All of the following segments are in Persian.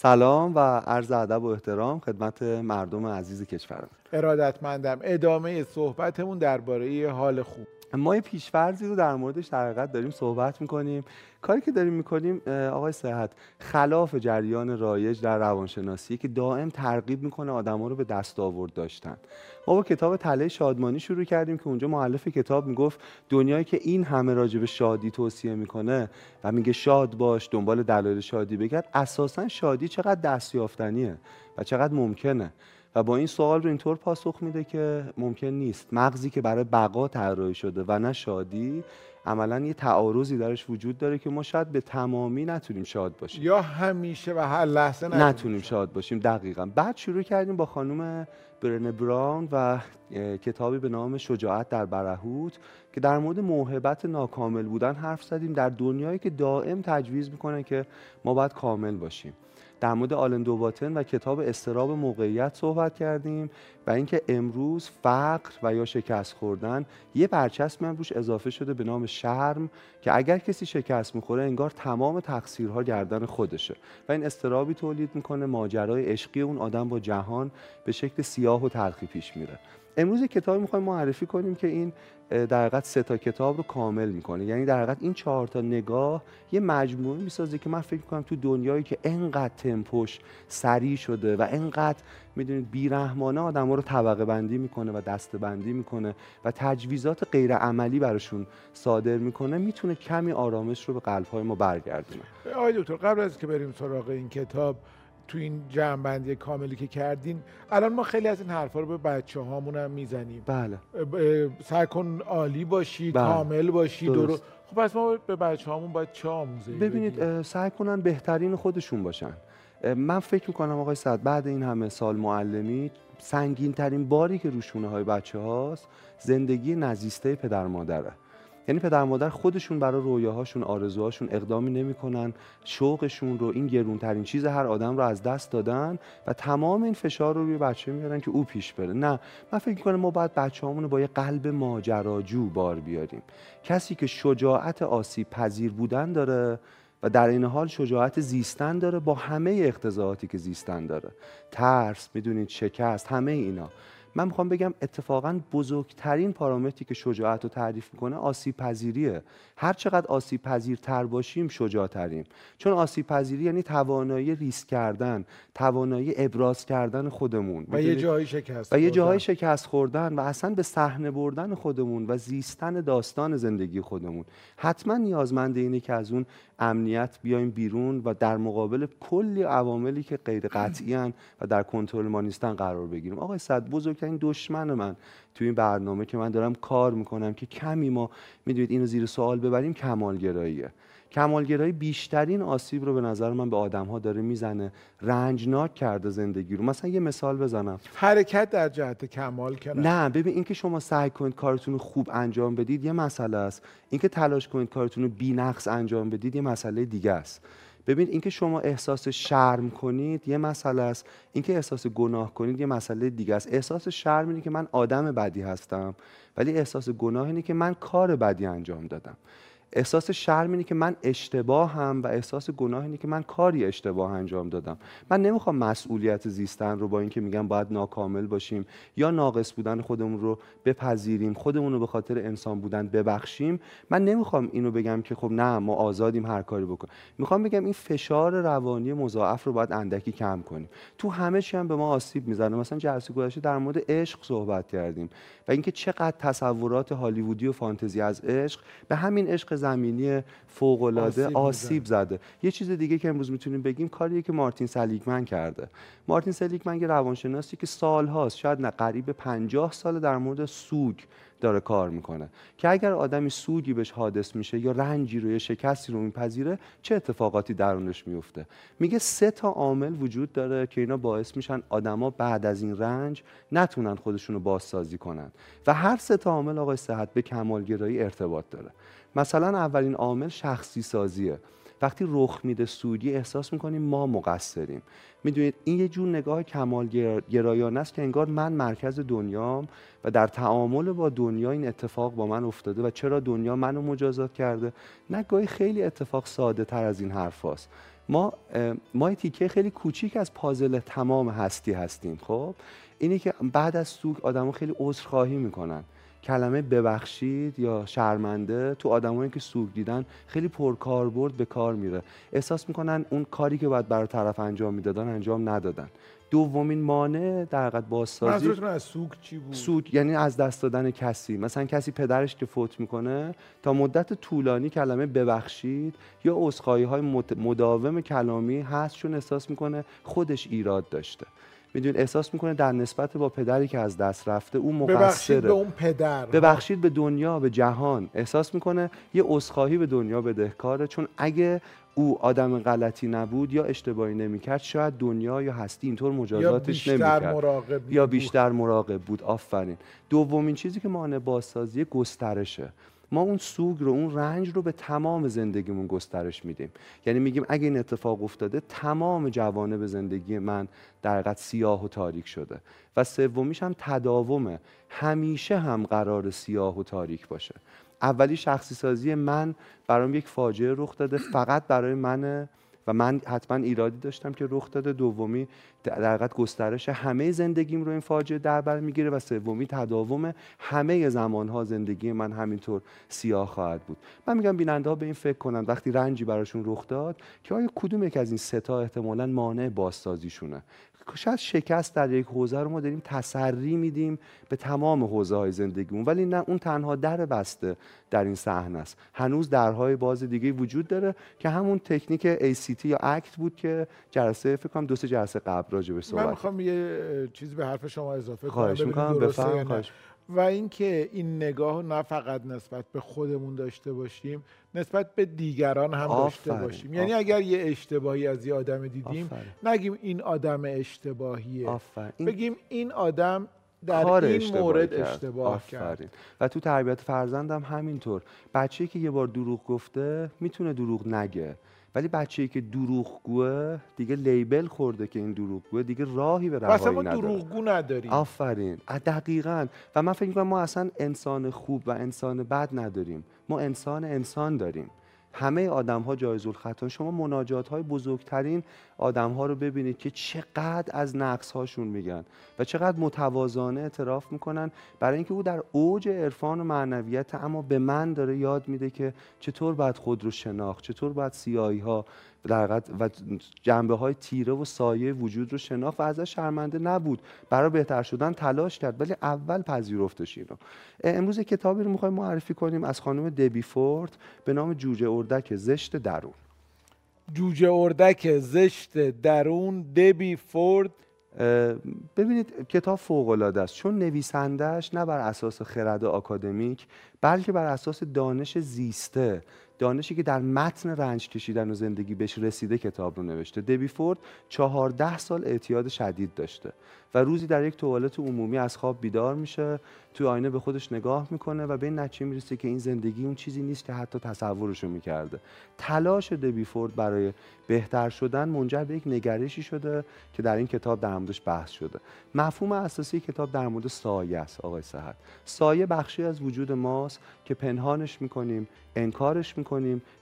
سلام و عرض ادب و احترام خدمت مردم عزیز کشورم. ارادتمندم ادامه صحبتمون درباره حال خوب. ما یه پیشفرزی رو در موردش در داریم صحبت می‌کنیم. کاری که داریم می‌کنیم آقای صحت خلاف جریان رایج در روانشناسی که دائم ترغیب می‌کنه آدما رو به دست آورد داشتن. ما با کتاب تله شادمانی شروع کردیم که اونجا معلف کتاب می‌گفت دنیایی که این همه راجع به شادی توصیه می‌کنه و میگه شاد باش دنبال دلایل شادی بگرد اساسا شادی چقدر دستیافتنیه و چقدر ممکنه. و با این سوال رو اینطور پاسخ میده که ممکن نیست. مغزی که برای بقا طراحی شده و نه شادی عملا یه تعارضی درش وجود داره که ما شاید به تمامی نتونیم شاد باشیم. یا همیشه و هر لحظه نتونیم, نتونیم شاد باشیم دقیقا. بعد شروع کردیم با خانم برن براون و کتابی به نام شجاعت در برهوت که در مورد موهبت ناکامل بودن حرف زدیم. در دنیایی که دائم تجویز می‌کنه که ما باید کامل باشیم. در مورد آلن دوباتن و کتاب استراب موقعیت صحبت کردیم و اینکه امروز فقر و یا شکست خوردن یه برچسب من روش اضافه شده به نام شرم که اگر کسی شکست می‌خوره انگار تمام تقصیرها گردن خودشه و این استرابی تولید می‌کنه ماجرای عشقی اون آدم با جهان به شکل سیاه و تلخی پیش میره. امروز کتابی می‌خوایم معرفی کنیم که این در حقیقت سه تا کتاب رو کامل می‌کنه. یعنی در حقیقت این چهار تا نگاه یه مجموعه می‌سازه که من فکر می‌کنم تو دنیایی که انقدر تمپوش سریع شده و انقدر می‌دونید بیرحمانه آدم رو طبقه بندی می‌کنه و دسته بندی می‌کنه و تجویزات غیر عملی براشون صادر می‌کنه می‌تونه کمی آرامش رو به قلب ما برگردونه. آقای دکتر قبل از که بریم سراغ این کتاب تو این جمعبندی کاملی که کردین الان ما خیلی از این حرفا رو به بچه هامون هم می‌زنیم. بله. سعی کن عالی باشی بله. کامل باشی درست. خب پس ما به بچه هامون باید چه آموزه ببینید سعی کنن بهترین خودشون باشن. من فکر می‌کنم آقای سعد بعد این همه سال معلمی سنگین ترین باری که روشونه های بچه هاست زندگی نزیسته پدر مادره. یعنی پدر مادر خودشون برای رویاهاشون آرزوهاشون اقدامی نمی‌کنن شوقشون رو این گرونترین چیز هر آدم رو از دست دادن و تمام این فشار رو روی بچه میارن که او پیش بره. نه من فکر می‌کنم ما باید بچه‌هامون رو با یه قلب ماجراجو بار بیاریم. کسی که شجاعت آسیب پذیر بودن داره و در این حال شجاعت زیستن داره با همه اقتضاعاتی که زیستن داره. ترس می‌دونید شکست همه اینا. من می‌خوام بگم اتفاقا بزرگترین پارامتری که شجاعت رو تعریف می‌کنه آسیب پذیریه هر چقدر آسیب پذیرتر باشیم شجاعتریم. چون آسیب پذیری یعنی توانایی ریسک کردن توانایی ابراز کردن خودمون. و یه جایی شکست و یه جایی شکست خوردن و اصلا به صحنه بردن خودمون و زیستن داستان زندگی خودمون. حتما نیازمند اینه که از اون امنیت بیایم بیرون و در مقابل کلی عواملی که غیر قطعی و در کنترل ما نیستن قرار بگیریم. آقای صد بزرگترین دشمن من توی این برنامه که من دارم کار می‌کنم که کمی ما می‌دونید اینو زیر سوال ببریم کمالگراییه. کمالگرایی بیشترین آسیب رو به نظر من به آدم ها داره می‌زنه. رنجناک کرده زندگی رو. مثلا یه مثال بزنم. حرکت در جهت کمال کنه نه ببین اینکه شما سعی کنید کارتون رو خوب انجام بدید یه مسئله است. اینکه تلاش کنید کارتون رو بی‌نقص انجام بدید یه مسئله دیگه است. ببینید اینکه شما احساس شرم کنید یه مسئله است. اینکه احساس گناه کنید یه مسئله دیگه است. احساس شرم اینه که من آدم بدی هستم ولی احساس گناه اینه که من کار بدی انجام دادم. احساس شرم اینه که من اشتباه هم و احساس گناه اینه که من کاری اشتباه انجام دادم. من نمی‌خوام مسئولیت زیستن رو با اینکه میگم باید ناکامل باشیم یا ناقص بودن خودمون رو بپذیریم خودمون رو به خاطر انسان بودن ببخشیم. من نمی‌خوام اینو بگم که خب نه ما آزادیم هر کاری بکنیم می‌خوام بگم این فشار روانی مضاعف رو باید اندکی کم کنیم. تو همه چی هم به ما آسیب می‌زنه. مثلا جلسه گذشته در مورد عشق صحبت کردیم و اینکه چقدر تصورات هالیوودی و فانتزی از عشق به همین عشق زمینی فوق العاده آسیب, آسیب زده. یه چیز دیگه که امروز می‌تونیم بگیم کاریه که مارتین سلیگمن کرده. مارتین سلیگمن یه روانشناسی که سالهاست شاید نه قریب 50 سال در مورد سوگ داره کار می‌کنه. که اگر آدمی سوگی بهش حادث میشه یا رنجی رو یا شکستی رو میپذیره چه اتفاقاتی درونش میفته میگه سه تا عامل وجود داره که اینا باعث میشن آدما بعد از این رنج نتونن خودشون رو بازسازی کنن. و هر سه تا عامل آقای صحت به کمالگرایی ارتباط داره. مثلا اولین عامل شخصی سازیه وقتی رخ میده سودی احساس می‌کنیم ما مقصریم. می‌دونید این یه جور نگاه کمال گرایانه است که انگار من مرکز دنیام و در تعامل با دنیا این اتفاق با من افتاده و چرا دنیا منو مجازات کرده. نگاهی خیلی اتفاق ساده تر از این حرف هست. ما ما تیکه خیلی کوچیک از پازل تمام هستی هستیم خب؟ اینی که بعد از سوگ آدما خیلی عذرخواهی می‌کنن. کلمه ببخشید یا شرمنده تو آدمایی که سوگ دیدن خیلی پرکاربرد به کار میره. احساس می‌کنن اون کاری که باید برای طرف انجام می‌دادن انجام ندادن. دومین مانع در حقیقت بازسازی از سوگ چی بود؟ سوگ یعنی از دست دادن کسی. مثلا کسی پدرش که فوت می‌کنه تا مدت طولانی کلمه ببخشید یا عذرخواهی های مداوم کلامی هست چون احساس می‌کنه خودش ایراد داشته. میدون احساس می‌کنه در نسبت با پدری که از دست رفته اون مقصره ببخشید به اون پدر. ببخشید به دنیا به جهان. احساس می‌کنه یه عذرخواهی به دنیا بدهکاره. چون اگه او آدم غلطی نبود یا اشتباهی نمی‌کرد شاید دنیا یا هستی اینطور مجازاتش نمی‌کرد. مراقب یا بیشتر مراقب بود. آفرین. دومین چیزی که مانع بازسازی گسترشه. ما اون سوگ رو اون رنج رو به تمام زندگیمون گسترش میدیم. یعنی میگیم اگه این اتفاق افتاده تمام جوانه به زندگی من در حقیقت سیاه و تاریک شده. و سومیش هم تداومه. همیشه هم قرار سیاه و تاریک باشه. اولی شخصی سازی من برام یک فاجعه رخ داده. فقط برای من و من حتما ایرادی داشتم که رخ داده دومی در حقیقت گسترش همه زندگیم رو این فاجعه در بر می‌گیره و سومی تداوم همه زمانها زندگی من همینطور سیاه خواهد بود. من میگم بیننده ها به این فکر کنن وقتی رنجی براشون رخ داد که آیا کدوم یک از این ستا احتمالا مانع بازسازیشونه؟ شاید شکست در یک حوزه رو ما داریم تسری میدیم به تمام حوزه های زندگیمون ولی نه اون تنها در بسته در این صحنه است. هنوز درهای باز دیگه وجود داره که همون تکنیک ACT یا اکت بود که جلسه فکر کنم دو سه جلسه قبل راجع به صحبت من می‌خوام یه چیزی به حرف شما اضافه کنم. خواهش می‌کنم بفهم و اینکه این نگاه نه فقط نسبت به خودمون داشته باشیم نسبت به دیگران هم داشته باشیم. یعنی اگر یه اشتباهی از یه آدم دیدیم نگیم این آدم اشتباهیه. بگیم این آدم در این مورد اشتباه کرد. و تو تربیت فرزندم همینطور. بچه‌ای که یه بار دروغ گفته می‌تونه دروغ نگه. ولی بچه‌ای که دروغگوه دیگه لیبل خورده که این دروغگوه دیگه راهی به رهایی نداره. ما دروغگو نداریم. آفرین. دقیقا. و من فکر می‌کنم ما اصلا انسان خوب و انسان بد نداریم. ما انسان انسان داریم. همه آدم ها جایز الخطا شما مناجات های بزرگترین آدم ها رو ببینید که چقدر از نقص هاشون میگن و چقدر متوازانه اعتراف می‌کنن برای اینکه او در اوج عرفان و معنویت اما به من داره یاد میده که چطور باید خود رو شناخت چطور باید سیاهی ها در و جنبه های تیره و سایه وجود رو شناخت و ازش شرمنده نبود. برای بهتر شدن تلاش کرد ولی اول پذیرفتش اینو. امروز کتابی رو می‌خوایم معرفی کنیم از خانم دبی فورد به نام جوجه اردک زشت درون. جوجه اردک زشت درون دبی فورد. ببینید کتاب فوق العاده است. چون نویسندهش نه بر اساس خرد آکادمیک بلکه بر اساس دانش زیسته. دانشی که در متن رنج کشیدن و زندگی بهش رسیده کتاب رو نوشته. دبی فورد چهارده سال اعتیاد شدید داشته و روزی در یک توالت عمومی از خواب بیدار میشه توی آینه به خودش نگاه می‌کنه و به این نتیجه می‌رسه که این زندگی اون چیزی نیست که حتی تصورشو می‌کرده. تلاش دبی فورد برای بهتر شدن منجر به یک نگرشی شده که در این کتاب در موردش بحث شده. مفهوم اساسی کتاب در مورد سایه است آقای صحت سایه بخشی از وجود ماست که پنهانش می‌کنیم انکارش می‌کنیم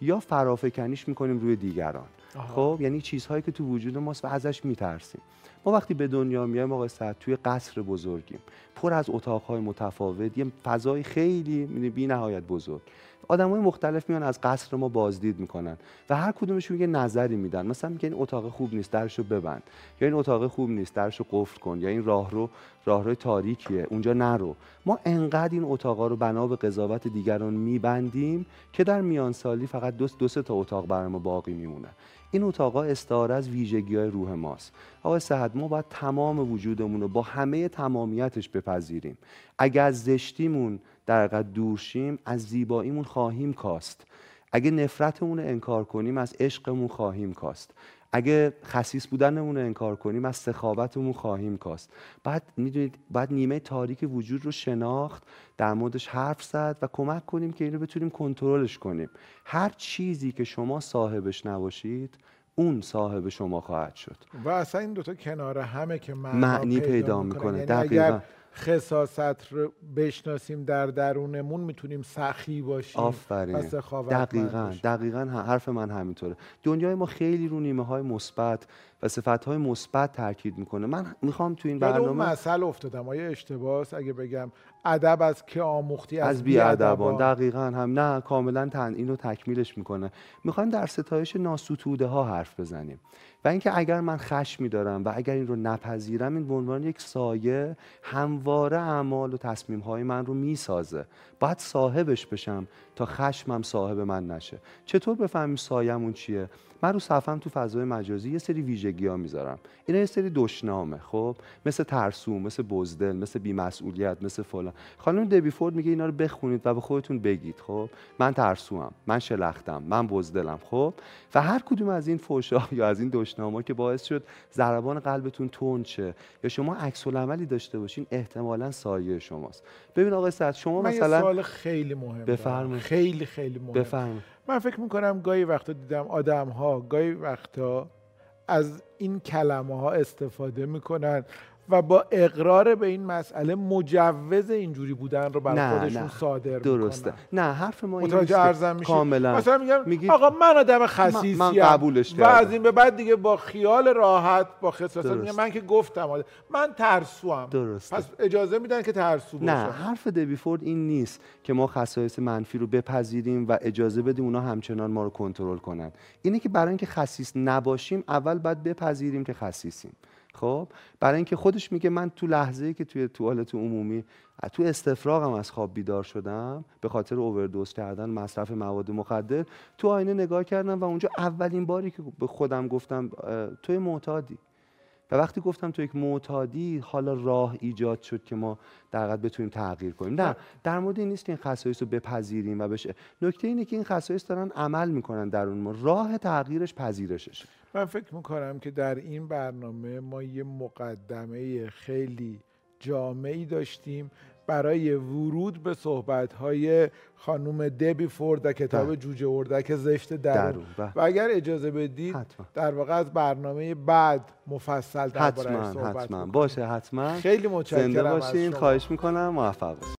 یا فرافکنیش می‌کنیم روی دیگران. خب یعنی چیزهایی که تو وجود ماست و ازش میترسیم. ما وقتی به دنیا میایم آقای سعد توی قصر بزرگیم. پر از اتاقهای متفاوت یه فضای خیلی بی نهایت بزرگ. آدم های مختلف میان از قصر ما بازدید می‌کنن و هر کدومشون یه نظری میدن. مثلا میگن این اتاق خوب نیست درشو ببند. یا این اتاق خوب نیست درشو قفل کن. یا این راهرو راهروی تاریکیه اونجا نرو. ما انقدر این اتاقا رو بنا به قضاوت دیگران میبندیم که در میان سالی فقط دو, دو سه تا اتاق برای ما باقی میمونه. این اتاقا استعاره از ویژگی های روح ماست. آقای صحت ما باید تمام وجودمون رو با همه تمامیتش بپذیریم. اگر از زشتیمون در حقیقت دورشیم از زیباییمون خواهیم کاست. اگه نفرتمون رو انکار کنیم از عشقمون خواهیم کاست. اگه خصیص بودنمون رو انکار کنیم از سخاوتمون خواهیم کاست. بعد می‌دونید بعد نیمه تاریک وجود رو شناخت در موردش حرف زد و کمک کنیم که اینو بتونیم کنترلش کنیم. هر چیزی که شما صاحبش نباشید اون صاحب شما خواهد شد. و اصلا این دوتا کنار همه که معنی پیدا, پیدا می‌کنه. یعنی خصاصت رو بشناسیم در درونمون می‌تونیم سخی باشیم. آفرین. دقیقا دقیقا حرف من همینطوره. دنیای ما خیلی رو نیمه های مثبت و صفت های مثبت تاکید می‌کنه. من می‌خوام تو این برنامه مسئله افتادم. آیا اشتباهه اگه بگم ادب از که آموختی از, از بی ادبان دقیقا هم. نه کاملا تن اینو تکمیلش می‌کنه. می‌خوایم در ستایش ناسوتوده ها حرف بزنیم. و اینکه اگر من خشمی دارم و اگر این رو نپذیرم این به عنوان یک سایه همواره اعمال و تصمیم های من رو می‌سازه. باید صاحبش بشم تا خشمم صاحب من نشه. چطور بفهمیم سایمون چیه؟ من رو صفم تو فضای مجازی یه سری ویژگی ها می‌ذارم. اینا یه سری دشنامه خب؟ مثل ترسو مثل بزدل مثل بیمسئولیت مثل فلان. خانم دبی فورد میگه اینا رو بخونید و به خودتون بگید خب؟ من ترسوام من شلختم من بزدلم خب؟ و هر کدوم از این فوشا یا از این دشنامه که باعث شد ضربان قلبتون تند شه یا شما عکس عملی داشته باشین احتمالا سایه شماست. ببین آقای سعد شما من مثلا سوال خیلی مهم بفرمایید. خیلی خیلی مهم. بفرمایید. من فکر می‌کنم گاهی وقتا دیدم آدم ها گاهی وقتا از این کلمه ها استفاده می‌کنن. و با اقرار به این مسئله مجوز اینجوری بودن رو بر خودشون. صادر درسته. نه حرف ما متوجه ارزم میشه کاملا. مثلا میگم میگی... آقا من آدم خسیسی من, قبولش و از این به بعد دیگه با خیال راحت با خصاصت میگم من که گفتم من ترسوام. درسته. پس اجازه میدن که ترسو باشم؟ نه حرف دبیفورد این نیست که ما خصایص منفی رو بپذیریم و اجازه بدیم اونا همچنان ما رو کنترل کنن. اینه که برای اینکه خصیص نباشیم اول باید بپذیریم که خصیصیم. خب برای اینکه خودش میگه من تو لحظه که توی توالت عمومی تو استفراغم از خواب بیدار شدم به خاطر اووردوز کردن مصرف مواد مخدر تو آینه نگاه کردم و اونجا اولین باری که به خودم گفتم توی معتادی. و وقتی گفتم تو یک معتادی حالا راه ایجاد شد که ما در بتونیم تغییر کنیم. نه در مورد این نیست که این خصایص رو بپذیریم و بشه. نکته اینه که این خصایص دارن عمل می‌کنن در اون ما راه تغییرش پذیرششه من فکر می‌کنم که در این برنامه ما یه مقدمه خیلی جامعی داشتیم برای ورود به صحبت‌های خانم دبی فورد در کتاب ده. جوجه اردک زشت درون, و اگر اجازه بدید حتما. در واقع از برنامه بعد مفصل درباره صحبت حتما. باشه حتما. خیلی متشکرم زنده باشین. خواهش می‌کنم. موفق باشین.